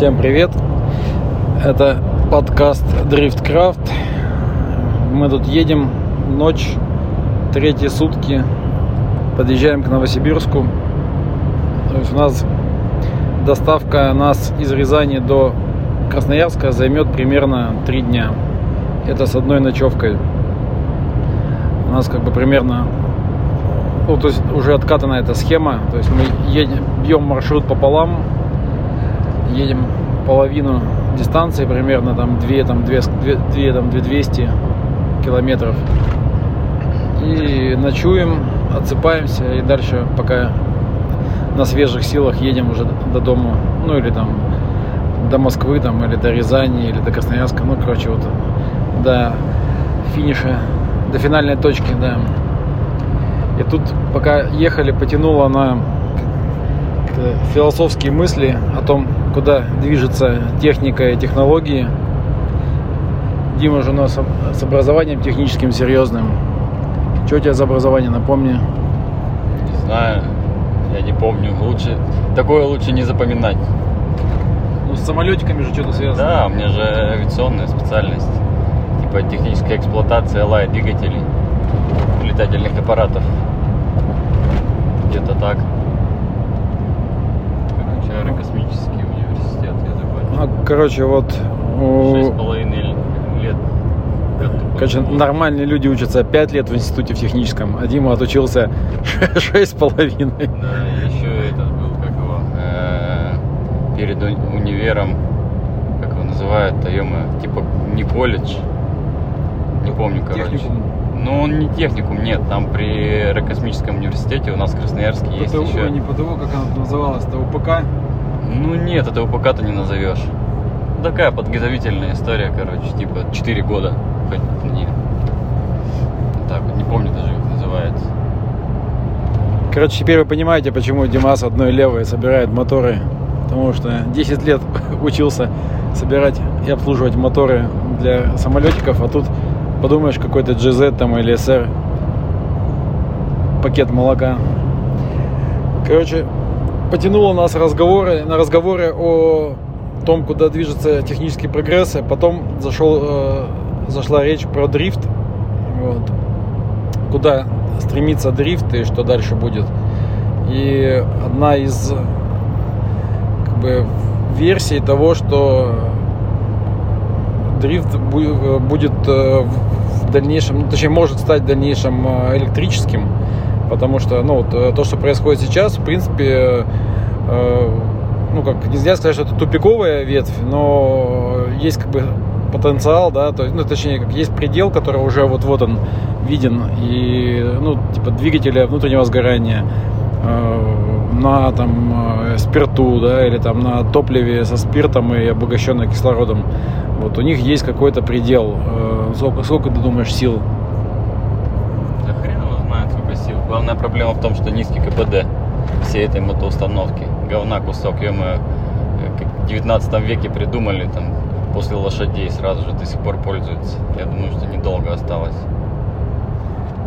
Всем привет! Это подкаст Дрифткрафт. Мы тут едем ночь, третьи сутки. Подъезжаем к Новосибирску. То есть у нас доставка нас из Рязани до Красноярска займет примерно три дня. Это с одной ночевкой. У нас как бы примерно ну, то есть уже откатана эта схема. То есть мы едем, бьем маршрут пополам, едем половину дистанции, примерно там 2, там 2, 2, там 200 километров. И ночуем, отсыпаемся и дальше пока на свежих силах едем уже до дома, ну или там до Москвы, там, или до Рязани, или до Красноярска, ну, короче, вот до финиша, до финальной точки, да. И тут, пока ехали, потянуло на философские мысли о том, куда движется техника и технологии. Дима же у нас с образованием техническим серьезным. Что у тебя за образование, напомни? Не знаю, я не помню. Лучше такое лучше не запоминать. Ну, с самолетиками же что-то связано. Да, у меня же авиационная специальность. Типа техническая эксплуатация лай двигателей летательных аппаратов. Где-то так. Аэрокосмический университет, я закончил. Ну, короче, вот... Шесть с половиной лет. Короче, нормальные люди учатся 5 лет в институте в техническом, а Дима отучился шесть с половиной. Да, еще этот был, как его, э, перед универом, как его называют, ё типа не колледж, не помню, короче. Техникум. Ну, он не техникум, нет. Там при Аэрокосмическом университете у нас в Красноярске ПТУ, есть еще... Не ПТУ, как она называлась, это УПК? Ну, нет, это УПК ты не назовешь. Такая подготовительная история, короче, типа 4 года. Хоть не... Так вот, не помню даже, как называется. Короче, теперь вы понимаете, почему Димас одной левой собирает моторы. Потому что 10 лет учился собирать и обслуживать моторы для самолетиков, а тут Подумаешь, какой-то GZ там или SR. Пакет молока. Короче, потянуло нас разговоры, на разговоры о том, куда движется технический прогресс. А потом зашел, э, зашла речь про дрифт. Вот. Куда стремится дрифт и что дальше будет. И одна из как бы, версий того, что дрифт будет э, в дальнейшем, ну, точнее, может стать в дальнейшем э, электрическим, потому что, ну, вот, то, что происходит сейчас, в принципе, ну, как, нельзя сказать, что это тупиковая ветвь, но есть, как бы, потенциал, да, то есть, ну, точнее, как есть предел, который уже вот-вот он виден, и, ну, типа, двигателя внутреннего сгорания, на там спирту, да, или там на топливе со спиртом и обогащенной кислородом. Вот у них есть какой-то предел. Э, сколько, сколько ты думаешь сил? Да хрен его знает, сколько сил. Главная проблема в том, что низкий КПД всей этой мотоустановки. Говна кусок, ё в 19 веке придумали там после лошадей сразу же до сих пор пользуются. Я думаю, что недолго осталось.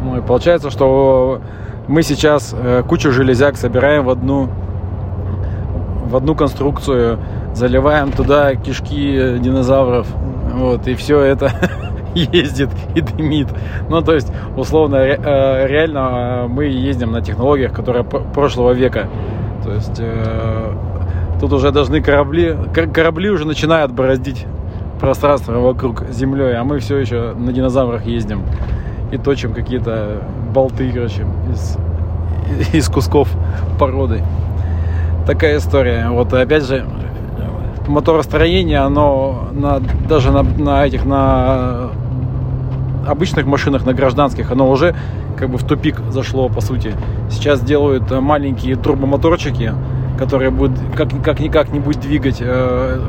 Ну и получается, что мы сейчас э, кучу железяк собираем в одну в одну конструкцию заливаем туда кишки динозавров, вот, и все это ездит и дымит. Ну, то есть, условно, э, реально э, мы ездим на технологиях, которые прошлого века. То есть, э, тут уже должны корабли, корабли уже начинают бороздить пространство вокруг землей, а мы все еще на динозаврах ездим и точим какие-то болты, короче, из, из кусков породы. Такая история. Вот опять же, моторостроение, оно на, даже на, на этих, на обычных машинах, на гражданских, оно уже как бы в тупик зашло, по сути. Сейчас делают маленькие турбомоторчики, которые будут как, как никак не будет двигать э,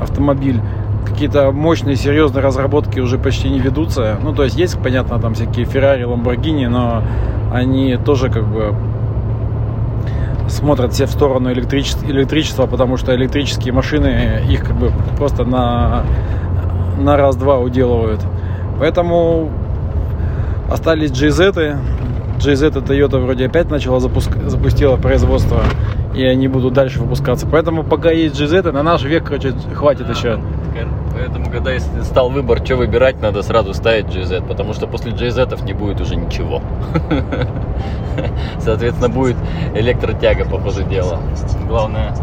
автомобиль. Какие-то мощные, серьезные разработки уже почти не ведутся. Ну, то есть есть, понятно, там всякие Ferrari, Lamborghini, но они тоже как бы смотрят все в сторону электричества, электричества, потому что электрические машины их как бы просто на, на раз-два уделывают. Поэтому остались GZ. GZ Toyota вроде опять начала запуск, запустила производство. и они будут дальше выпускаться. Поэтому пока есть GZ, на наш век, короче, хватит Да, еще. Поэтому, когда стал выбор, что выбирать, надо сразу ставить GZ, потому что после GZ не будет уже ничего. Соответственно, будет электротяга, по ходу дела. Главное,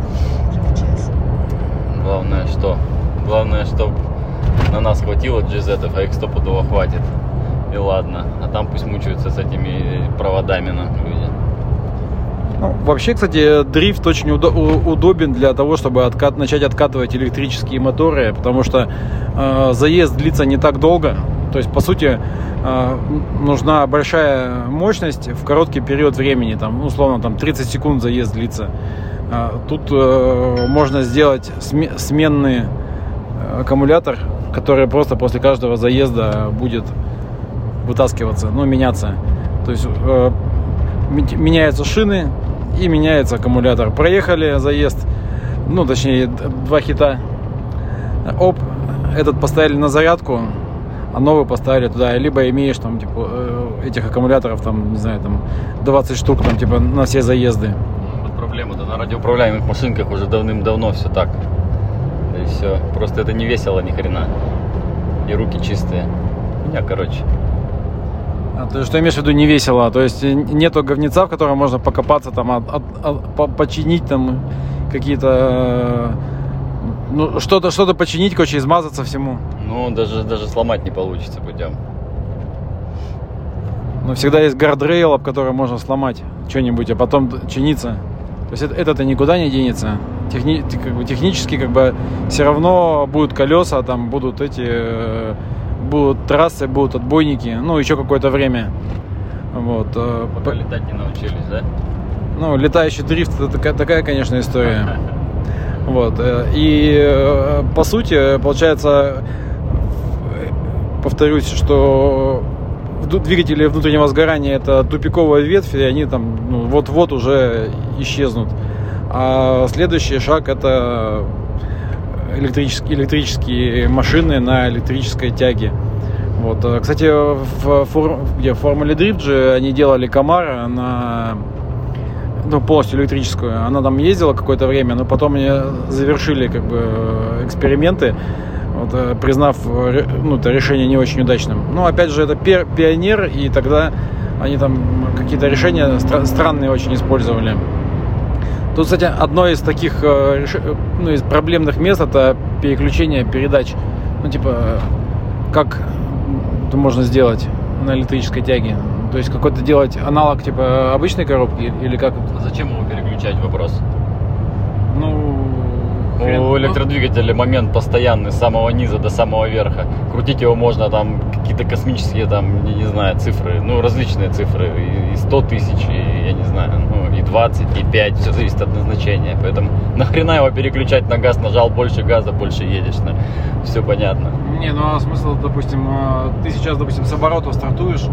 главное что? Главное, чтобы на нас хватило GZ, а их стопудово хватит. И ладно. А там пусть мучаются с этими проводами на люди. Ну, вообще, кстати, дрифт очень удобен для того, чтобы откат- начать откатывать электрические моторы, потому что э, заезд длится не так долго. То есть, по сути, э, нужна большая мощность в короткий период времени, там, ну, условно, там 30 секунд заезд длится. А тут э, можно сделать сме- сменный э, аккумулятор, который просто после каждого заезда будет вытаскиваться, ну, меняться. То есть э, ме- меняются шины и меняется аккумулятор. Проехали заезд, ну, точнее, два хита. Оп, этот поставили на зарядку, а новый поставили туда. Либо имеешь там, типа, э, этих аккумуляторов, там, не знаю, там, 20 штук, там, типа, на все заезды. Вот проблема-то на радиоуправляемых машинках уже давным-давно все так. Все. Просто это не весело ни хрена. И руки чистые. Я, короче. А ты что имеешь в виду не весело? То есть нету говнеца, в котором можно покопаться, там, от- от- от- по- починить там какие-то... э, Ну, что-то, что-то починить, короче, измазаться всему. Ну, даже, даже сломать не получится путем. Но всегда есть гардрейл, об который можно сломать что-нибудь, а потом чиниться. То есть это- это-то никуда не денется. Техни- те- как бы, технически как бы все равно будут колеса, там будут эти, э, будут трассы, будут отбойники, ну еще какое-то время. Вот. э, Пока по- летать не научились, да? Ну, летающий дрифт это такая, такая, конечно, история. Вот. э, И по сути, получается, повторюсь, что двигатели внутреннего сгорания это тупиковые ветви, и они там ну, вот-вот уже исчезнут. А следующий шаг это электрические, электрические машины на электрической тяге. Вот. э, Кстати, в, фор- где, в Формуле Дрифт же они делали Камара на ну, полностью электрическую. Она там ездила какое-то время, но потом они завершили как бы эксперименты, вот, э, признав э, ну, это решение не очень удачным. Но опять же, это пер- пионер, и тогда они там какие-то решения стра- странные очень использовали. Тут, кстати, одно из таких э, э, ну, из проблемных мест это переключение передач. Ну, типа, как это можно сделать на электрической тяге? То есть какой-то делать аналог типа обычной коробки или как? А зачем его переключать вопрос? Ну, хрен- У электродвигателя момент постоянный с самого низа до самого верха. Крутить его можно там какие-то космические там, не, не знаю, цифры, ну различные цифры. И, и 100 тысяч, и я не знаю, ну и 20, и 5, все зависит от назначения. Поэтому нахрена его переключать на газ, нажал больше газа, больше едешь. Все понятно. Не, ну а смысл, допустим, э, ты сейчас, допустим, с оборота стартуешь,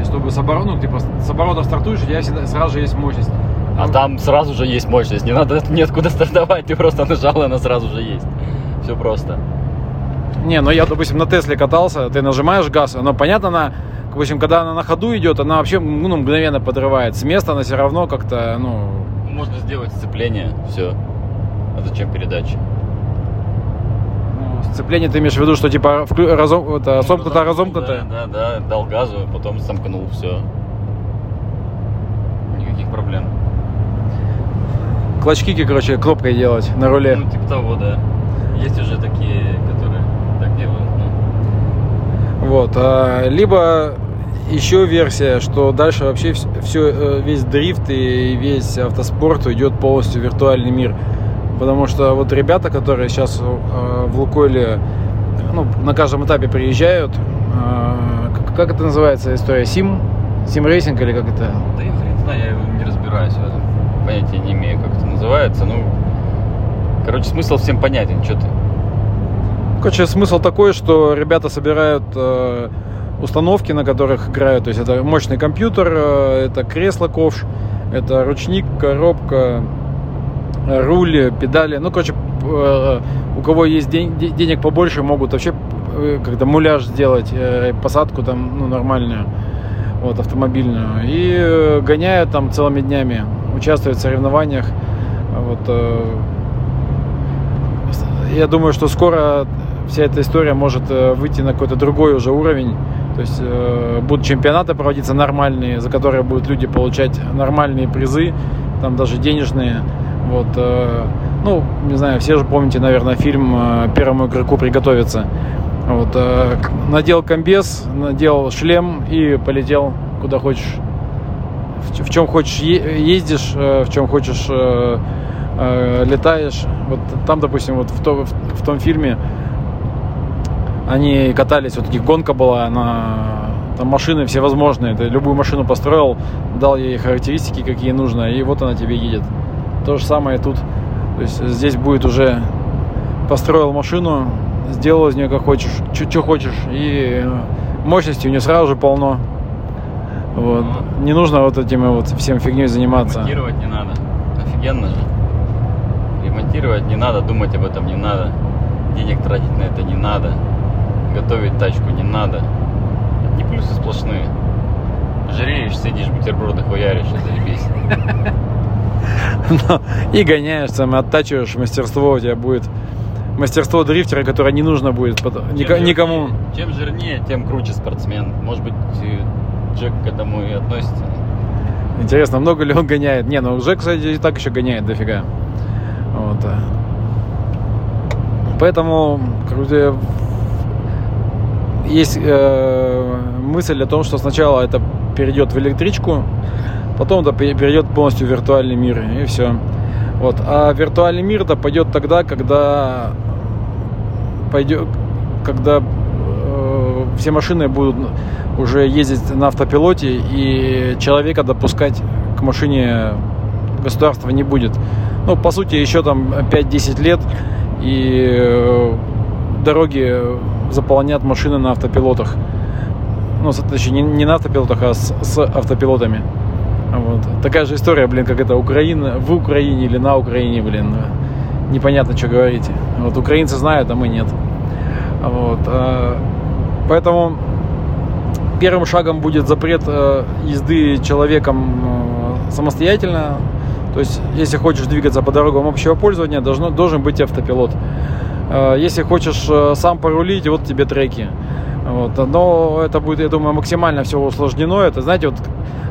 и чтобы с оборота, ну, типа, с оборота стартуешь, у тебя всегда сразу же есть мощность. А там сразу же есть мощность, не надо неоткуда стартовать, ты просто нажал, и она сразу же есть. Все просто. Не, ну я, допустим, на Тесле катался, ты нажимаешь газ, но понятно, она, в общем, когда она на ходу идет, она вообще ну, мгновенно подрывает. С места она все равно как-то, ну, Можно сделать сцепление, все. А зачем передачи? ну, сцепление ты имеешь в виду, что типа вклю- разом, это, сомкнуто, Ну, разомкнуто. Да, да, да, дал газу, потом сомкнул, все. Никаких проблем. Клочки, короче, кнопкой делать на руле. Ну, типа того, да. Есть уже такие, которые так делают. ну. Вот. а, либо еще версия, что дальше вообще все, весь дрифт и весь автоспорт уйдет полностью в виртуальный мир. Потому что вот ребята, которые сейчас э, в Лукойле ну, на каждом этапе приезжают, э, как, это называется история? Сим? Sim racing или как это? Да я хрен знаю, я не разбираюсь в этом. Понятия не имею, как это называется. Ну, короче, смысл всем понятен, что ты. Короче, смысл такой, что ребята собирают э, установки, на которых играют. То есть это мощный компьютер, э, это кресло ковш, это ручник, коробка, руль, педали. Ну, короче, э, у кого есть день- де- денег побольше, могут вообще э, когда муляж сделать, э, посадку там ну, нормальную, вот, автомобильную. И э, гоняют там целыми днями, участвуют в соревнованиях. Вот, э, я думаю, что скоро вся эта история может э, выйти на какой-то другой уже уровень. То есть э, будут чемпионаты проводиться нормальные, за которые будут люди получать нормальные призы, там даже денежные. Вот, ну, не знаю, все же помните, наверное, фильм «Первому игроку приготовиться». Вот, надел комбез, надел шлем и полетел куда хочешь. В, чем хочешь ездишь, э, в чем хочешь э, э, летаешь. Вот там, допустим, вот в, то, в том фильме они катались, вот таких гонка была на там машины всевозможные. Ты любую машину построил, дал ей характеристики, какие нужно, и вот она тебе едет. То же самое тут. То есть здесь будет уже построил машину, сделал из нее как хочешь, что хочешь, и мощности у нее сразу же полно. Вот. Не нужно вот этим вот всем фигней заниматься. Ремонтировать не надо. Офигенно же. Ремонтировать не надо, думать об этом не надо. Денег тратить на это не надо. Готовить тачку не надо. Не плюсы сплошные. Жреешь, сидишь, бутерброды хуяришь, это заебись. И гоняешь, сам оттачиваешь мастерство, у тебя будет мастерство дрифтера, которое не нужно будет никому. Чем жирнее, тем круче спортсмен. Может быть, Джек к этому и относится. Интересно, много ли он гоняет? Не, ну Джек, кстати, и так еще гоняет дофига. Вот. Поэтому, как есть э, мысль о том, что сначала это перейдет в электричку, потом это перейдет полностью в виртуальный мир, и все. Вот. А виртуальный мир это пойдет тогда, когда пойдет, когда все машины будут уже ездить на автопилоте, и человека допускать к машине государства не будет. Ну, по сути, еще там 5-10 лет, и э, дороги заполнят машины на автопилотах. Ну, точнее, не, на автопилотах, а с, с автопилотами. Вот. Такая же история, блин, как это Украина, в Украине или на Украине, блин. Непонятно, что говорите. Вот украинцы знают, а мы нет. Вот. Поэтому первым шагом будет запрет э, езды человеком э, самостоятельно. То есть, если хочешь двигаться по дорогам общего пользования, должно, должен быть автопилот. Э, если хочешь сам порулить, вот тебе треки. Вот. Но это будет, я думаю, максимально все усложнено. Это, знаете, вот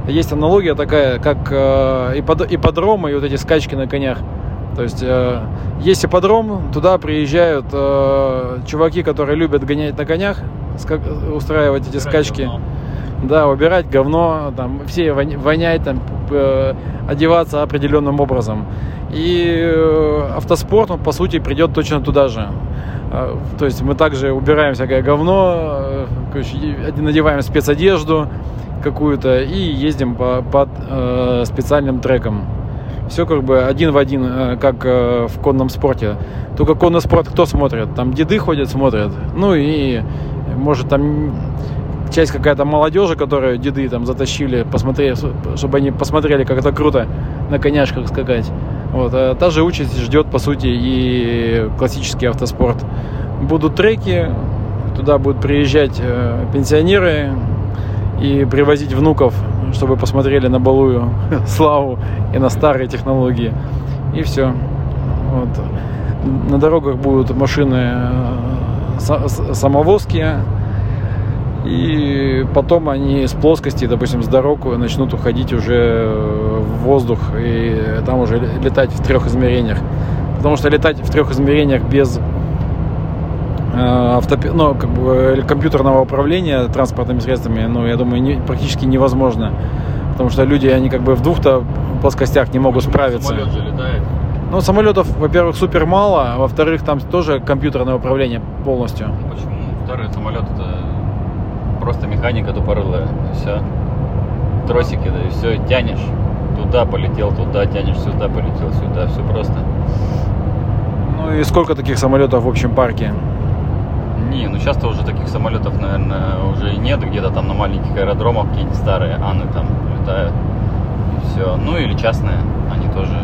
есть аналогия такая, как ипподромы и вот эти скачки на конях. То есть есть ипподром, туда приезжают чуваки, которые любят гонять на конях, устраивать эти скачки. Говно. Да, убирать говно, там, все вонять, там, одеваться определенным образом. И э, автоспорт, он, по сути, придет точно туда же. А, то есть мы также убираем всякое говно, э, надеваем спецодежду какую-то и ездим по, под э, специальным трекам. Все как бы один в один, э, как э, в конном спорте. Только конный спорт кто смотрит? Там деды ходят, смотрят. Ну и может там часть какая-то молодежи, которую деды там затащили, посмотреть, чтобы они посмотрели, как это круто на коняшках скакать. Вот. А та же участь ждет, по сути, и классический автоспорт. Будут треки, туда будут приезжать э, пенсионеры и привозить внуков, чтобы посмотрели на балую славу и на старые технологии. И все. Вот. На дорогах будут машины самовозки, и потом они с плоскости, допустим, с дорог начнут уходить уже в воздух и там уже летать в трех измерениях. Потому что летать в трех измерениях без э, автопи... ну, как бы компьютерного управления транспортными средствами, ну, я думаю, не, практически невозможно. Потому что люди, они как бы в двух-то плоскостях не могут справиться. Самолет Ну, самолетов, во-первых, супер мало, а во-вторых, там тоже компьютерное управление полностью. Почему? Второй самолет это просто механика тупорылая. Все. Тросики, да, и все, тянешь. Туда полетел, туда тянешь, сюда полетел, сюда. Все просто. Ну и сколько таких самолетов в общем парке? Не, ну сейчас-то уже таких самолетов, наверное, уже и нет. Где-то там на маленьких аэродромах какие-нибудь старые Анны там летают. И все. Ну или частные. Они тоже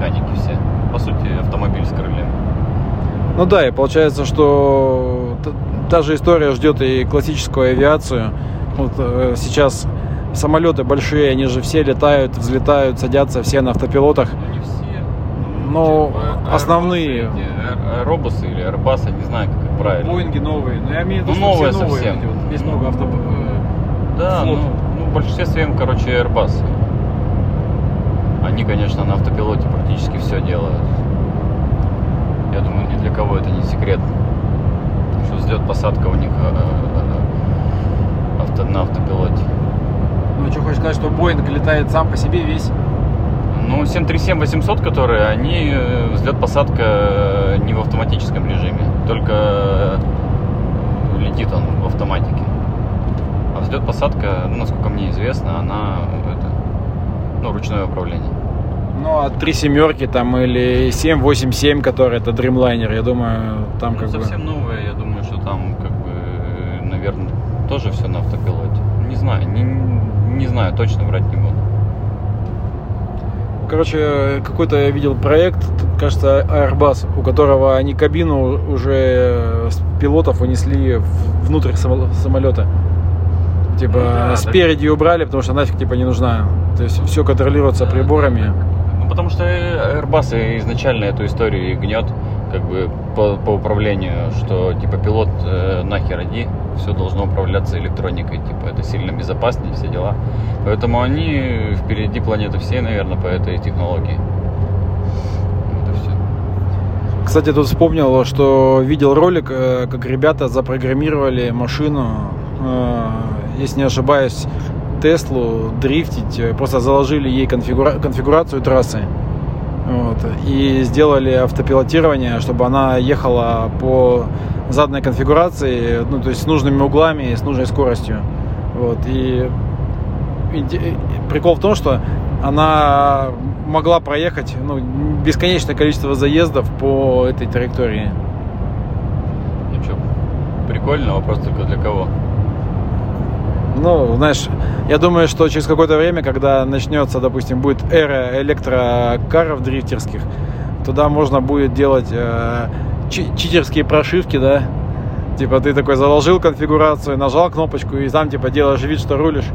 механики все. По сути, автомобиль с крыльями. Ну да, и получается, что та же история ждет и классическую авиацию. Вот э, сейчас самолеты большие, они же все летают, взлетают, садятся все на автопилотах. Ну, не все. Но Типа, основные. Airbus эти, Эр- Аэробусы или Airbus, не знаю, как правильно. Боинги новые. Но я имею в виду, Ну, новые все новые. совсем. вот. Есть много авто... э, Да, флот. ну, ну, в большинстве своем, короче, Airbus. Они, конечно, на автопилоте практически все делают. Я думаю, ни для кого это не секрет. Что взлет, посадка у них э, э, авто, на автопилоте. Ну, что хочешь сказать, что Боинг летает сам по себе весь? Ну, 737-800, которые, они взлет-посадка не в автоматическом режиме, только э, летит он в автоматике. А взлет-посадка, ну, насколько мне известно, она ну, ручное управление. Ну, а три семерки там или 787, который это Dreamliner, я думаю, там Ну, как бы... совсем новое, я думаю, что там, как бы, наверное, тоже все на автопилоте. Не знаю, не, не знаю, точно врать не буду. Короче, какой-то я видел проект, кажется, Airbus, у которого они кабину уже с пилотов унесли внутрь само- самолета. Типа да, спереди убрали, потому что нафиг типа не нужна. То есть все контролируется Да, приборами. Ну, потому что Airbus изначально эту историю и гнет как бы по, по управлению, что типа пилот э, нахер иди, все должно управляться электроникой, типа это сильно безопаснее, все дела. Поэтому они впереди планеты всей, наверное, по этой технологии. Это все. Кстати, тут вспомнил, что видел ролик, э, как ребята запрограммировали машину, э, если не ошибаюсь, Теслу дрифтить, э, просто заложили ей конфигура- конфигурацию трассы. Вот, и сделали автопилотирование, чтобы она ехала по заданной конфигурации, ну, то есть с нужными углами и с нужной скоростью. Вот, и иде- прикол в том, что она могла проехать ну, бесконечное количество заездов по этой траектории. Что, прикольно, вопрос только для кого? Ну, знаешь, я думаю, что через какое-то время, когда начнется, допустим, будет эра электрокаров дрифтерских, туда можно будет делать э, чи- читерские прошивки, да? Типа ты такой заложил конфигурацию, нажал кнопочку и там типа делаешь вид, что рулишь,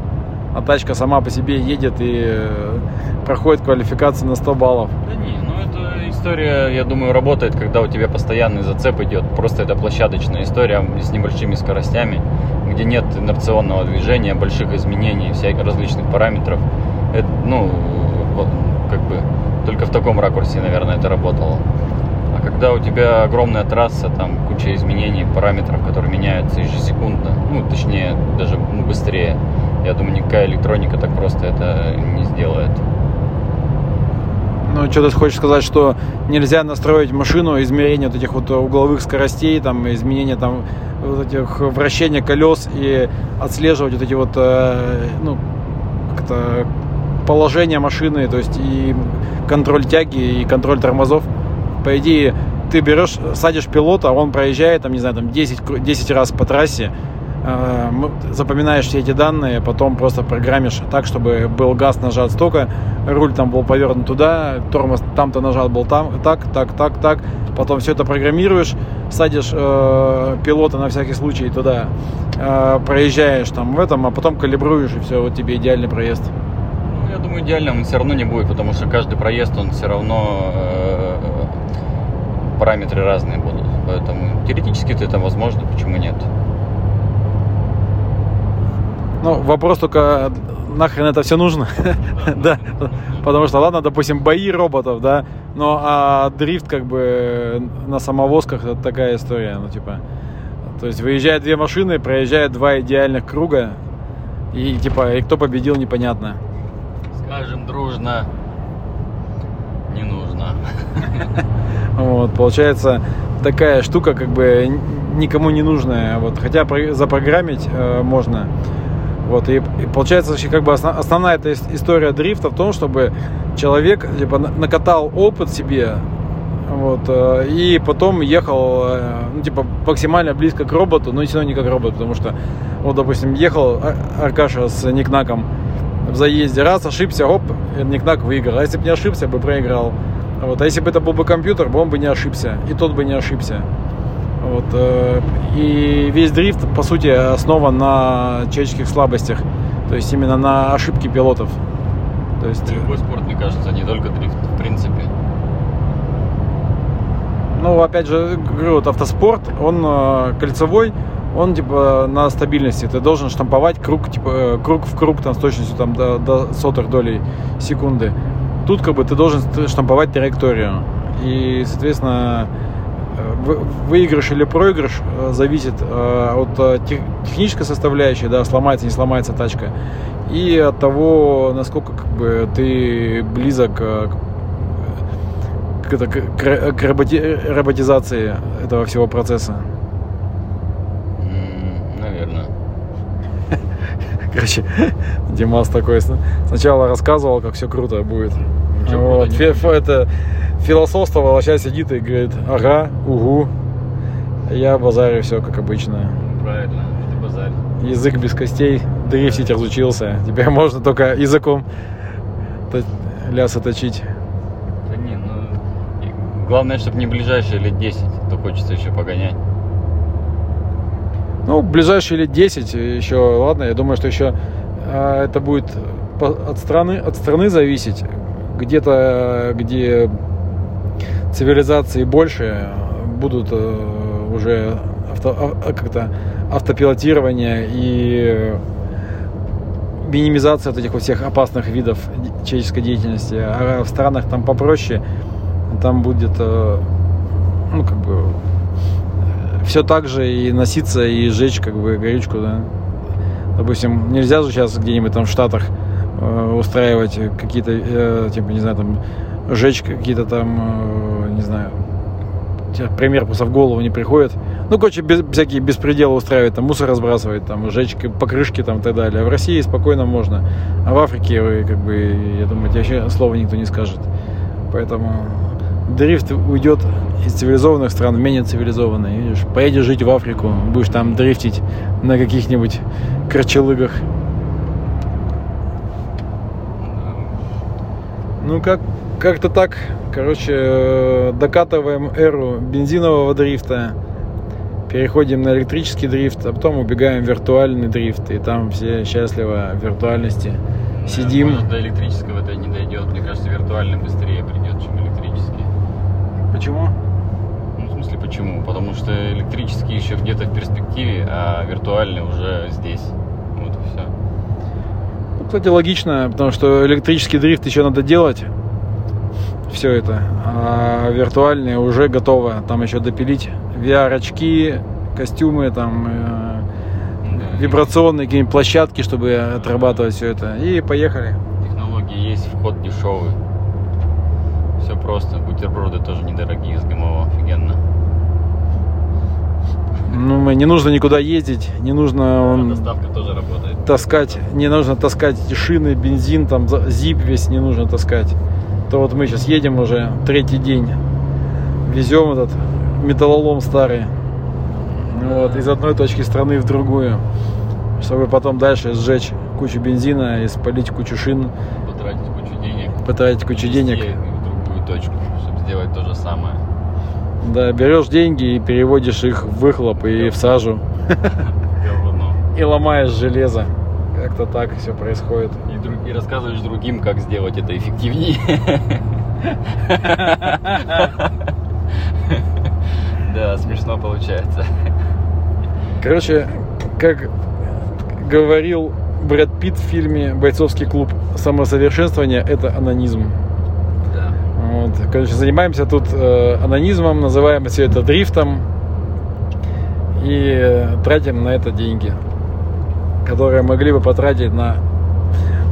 а тачка сама по себе едет и э, проходит квалификацию на 100 баллов. Да не, ну эта история, я думаю, работает, когда у тебя постоянный зацеп идет. Просто это площадочная история с небольшими скоростями, где нет инерционного движения, больших изменений, всяких различных параметров. Это, ну, как бы только в таком ракурсе, наверное, это работало. А когда у тебя огромная трасса, там куча изменений, параметров, которые меняются ежесекундно, ну, точнее, даже ну, быстрее, я думаю, никакая электроника так просто это не сделает. Ну, что ты хочешь сказать, что нельзя настроить машину, измерение вот этих вот угловых скоростей, там, изменение там вот этих вращения колес и отслеживать вот эти вот, э, ну, как-то положение машины, то есть и контроль тяги, и контроль тормозов. По идее, ты берешь, садишь пилота, он проезжает, там, не знаю, там 10, кру- 10 раз по трассе, запоминаешь все эти данные, потом просто программишь так, чтобы был газ нажат столько, руль там был повернут туда, тормоз там-то нажат был там, так, так, так, так. Потом все это программируешь, садишь э, пилота на всякий случай туда, э, проезжаешь там в этом, а потом калибруешь, и все, вот тебе идеальный проезд. Ну, я думаю, идеальным он все равно не будет, потому что каждый проезд, он все равно э, параметры разные будут. Поэтому теоретически это возможно, почему нет? Ну, вопрос только, нахрен это все нужно? Да, потому что, ладно, допустим, бои роботов, да, но а дрифт как бы на самовозках это такая история, ну, типа, то есть выезжают две машины, проезжают два идеальных круга, и типа, и кто победил, непонятно. Скажем дружно, не нужно. Вот, получается, такая штука, как бы никому не нужная. Вот, хотя про- запрограммить э, можно. Вот, и, и получается, вообще, как бы осна- основная эта ис- история дрифта в том, чтобы человек типа, на- накатал опыт себе, вот, э, и потом ехал, э, ну, типа, максимально близко к роботу, но все равно не как робот, потому что, вот, допустим, ехал Ар- Аркаша с Никнаком в заезде, раз, ошибся, оп, Никнак выиграл, а если бы не ошибся, бы проиграл. Вот, а если бы это был бы компьютер, бы он бы не ошибся, и тот бы не ошибся. Вот, э, и весь дрифт, по сути, основан на человеческих слабостях. То есть именно на ошибки пилотов. То есть... Любой спорт, мне кажется, не только дрифт, в принципе. Ну, опять же, говорю, вот автоспорт, он э, кольцевой, он типа на стабильности. Ты должен штамповать круг, типа, э, круг в круг там, с точностью там, до, до сотых долей секунды. Тут как бы ты должен штамповать траекторию. И, соответственно, э, выигрыш или проигрыш э, зависит от технической составляющей, да, сломается, не сломается тачка, и от того, насколько как бы ты близок к, к, к, к роботи, роботизации этого всего процесса. Короче, Димас такой сначала рассказывал, как все круто будет. вот, фи- это философствовал, а сейчас сидит и говорит, ага, угу. Я базарю все как обычно. Правильно, ты базарь. Язык без костей, дрифтить разучился. Теперь можно только языком ляса точить. Да не, ну... Главное, чтобы не ближайшие лет 10, то хочется еще погонять. Ну, ближайшие лет 10 еще, ладно, я думаю, что еще э, это будет от страны, от страны зависеть. Где-то, где цивилизации больше, будут э, уже авто, а, как-то автопилотирование и минимизация вот этих вот всех опасных видов человеческой деятельности. А в странах там попроще, там будет, э, ну, как бы, все так же и носиться, и сжечь как бы горючку, да. Допустим, нельзя же сейчас где-нибудь там в Штатах э, устраивать какие-то, э, типа, не знаю, там, сжечь какие-то там, э, не знаю, пример просто в голову не приходит. Ну, короче, без, всякие беспределы устраивать, там, мусор разбрасывать, там, сжечь покрышки там и так далее. А в России спокойно можно. А в Африке, как бы, я думаю, тебе вообще слова никто не скажет. Поэтому дрифт уйдет из цивилизованных стран в менее цивилизованные. Видишь, поедешь жить в Африку, будешь там дрифтить на каких-нибудь корчелыгах. Ну, как, как-то так. Короче, докатываем эру бензинового дрифта, переходим на электрический дрифт, а потом убегаем в виртуальный дрифт, и там все счастливо в виртуальности. Сидим. Может, до электрического это не дойдет. Мне кажется, виртуальный быстрее придет, чем электрический. Почему? Ну, в смысле, почему? Потому что электрический еще где-то в перспективе, а виртуальный уже здесь. Вот и все. Ну, кстати, логично, потому что электрический дрифт еще надо делать. Все это. А виртуальные уже готово. Там еще допилить VR-очки, костюмы, там э, вибрационные какие-нибудь площадки, чтобы отрабатывать все это. И поехали. Технологии есть, вход дешевый. Все просто. Бутерброды тоже недорогие с ГМО. Офигенно. Ну, мы, не нужно никуда ездить, не нужно он, доставка тоже работает. таскать, не нужно таскать шины, бензин, там зип весь не нужно таскать. То вот мы сейчас едем уже третий день, везем этот металлолом старый, вот, из одной точки страны в другую, чтобы потом дальше сжечь кучу бензина и спалить кучу шин. Потратить кучу денег. Потратить кучу денег точку, чтобы сделать то же самое. Да, берешь деньги и переводишь их в выхлоп и в сажу. И ломаешь железо. Как-то так все происходит. И, друг, и рассказываешь другим, как сделать это эффективнее. Да, смешно получается. Короче, как говорил Брэд Питт в фильме «Бойцовский клуб», самосовершенствование – это анонизм. Вот. Короче, занимаемся тут э, анонизмом, называем все это дрифтом и э, тратим на это деньги, которые могли бы потратить на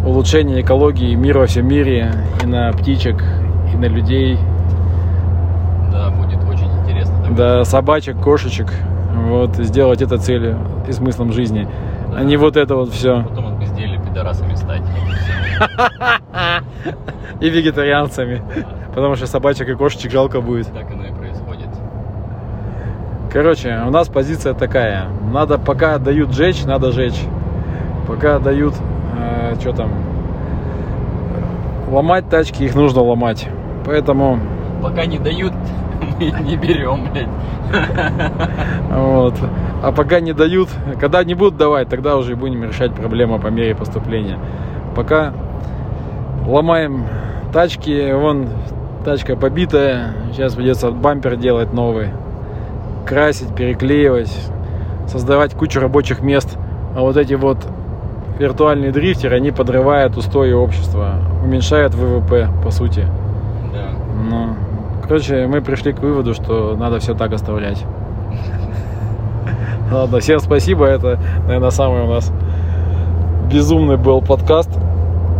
улучшение экологии мира во всем мире, и на птичек, и на людей. Да, будет очень интересно. Да, собачек, кошечек. Вот, сделать это целью и смыслом жизни, да. а не вот это вот все. Потом от безделия пидорасами стать. И вегетарианцами. Потому что собачек и кошечек жалко будет. Так оно и происходит. Короче, у нас позиция такая. Надо, пока дают жечь, надо жечь. Пока дают, э, что там, ломать тачки, их нужно ломать. Поэтому... Пока не дают, мы не берем, блядь. Вот. А пока не дают, когда не будут давать, тогда уже будем решать проблему по мере поступления. Пока ломаем тачки, вон тачка побитая, сейчас придется бампер делать новый, красить, переклеивать, создавать кучу рабочих мест. А вот эти вот виртуальные дрифтеры, они подрывают устои общества, уменьшают ВВП, по сути. Да. Ну, короче, мы пришли к выводу, что надо все так оставлять. Ладно, всем спасибо. Это, наверное, самый у нас безумный был подкаст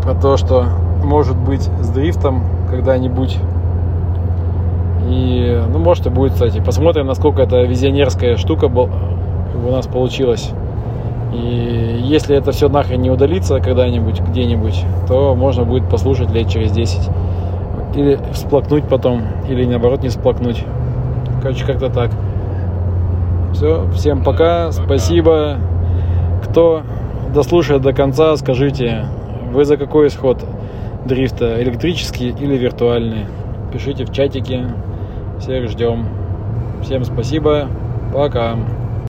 про то, что может быть с дрифтом когда-нибудь. И, ну, может и будет, кстати. Посмотрим, насколько это визионерская штука у нас получилась. И если это все нахрен не удалится когда-нибудь, где-нибудь, то можно будет послушать лет через 10. Или всплакнуть потом, или наоборот не всплакнуть. Короче, как-то так. Все, всем пока, пока. спасибо. Кто дослушает до конца, скажите, вы за какой исход дрифта, электрический или виртуальный? Пишите в чатике, всех ждем. Всем спасибо, пока.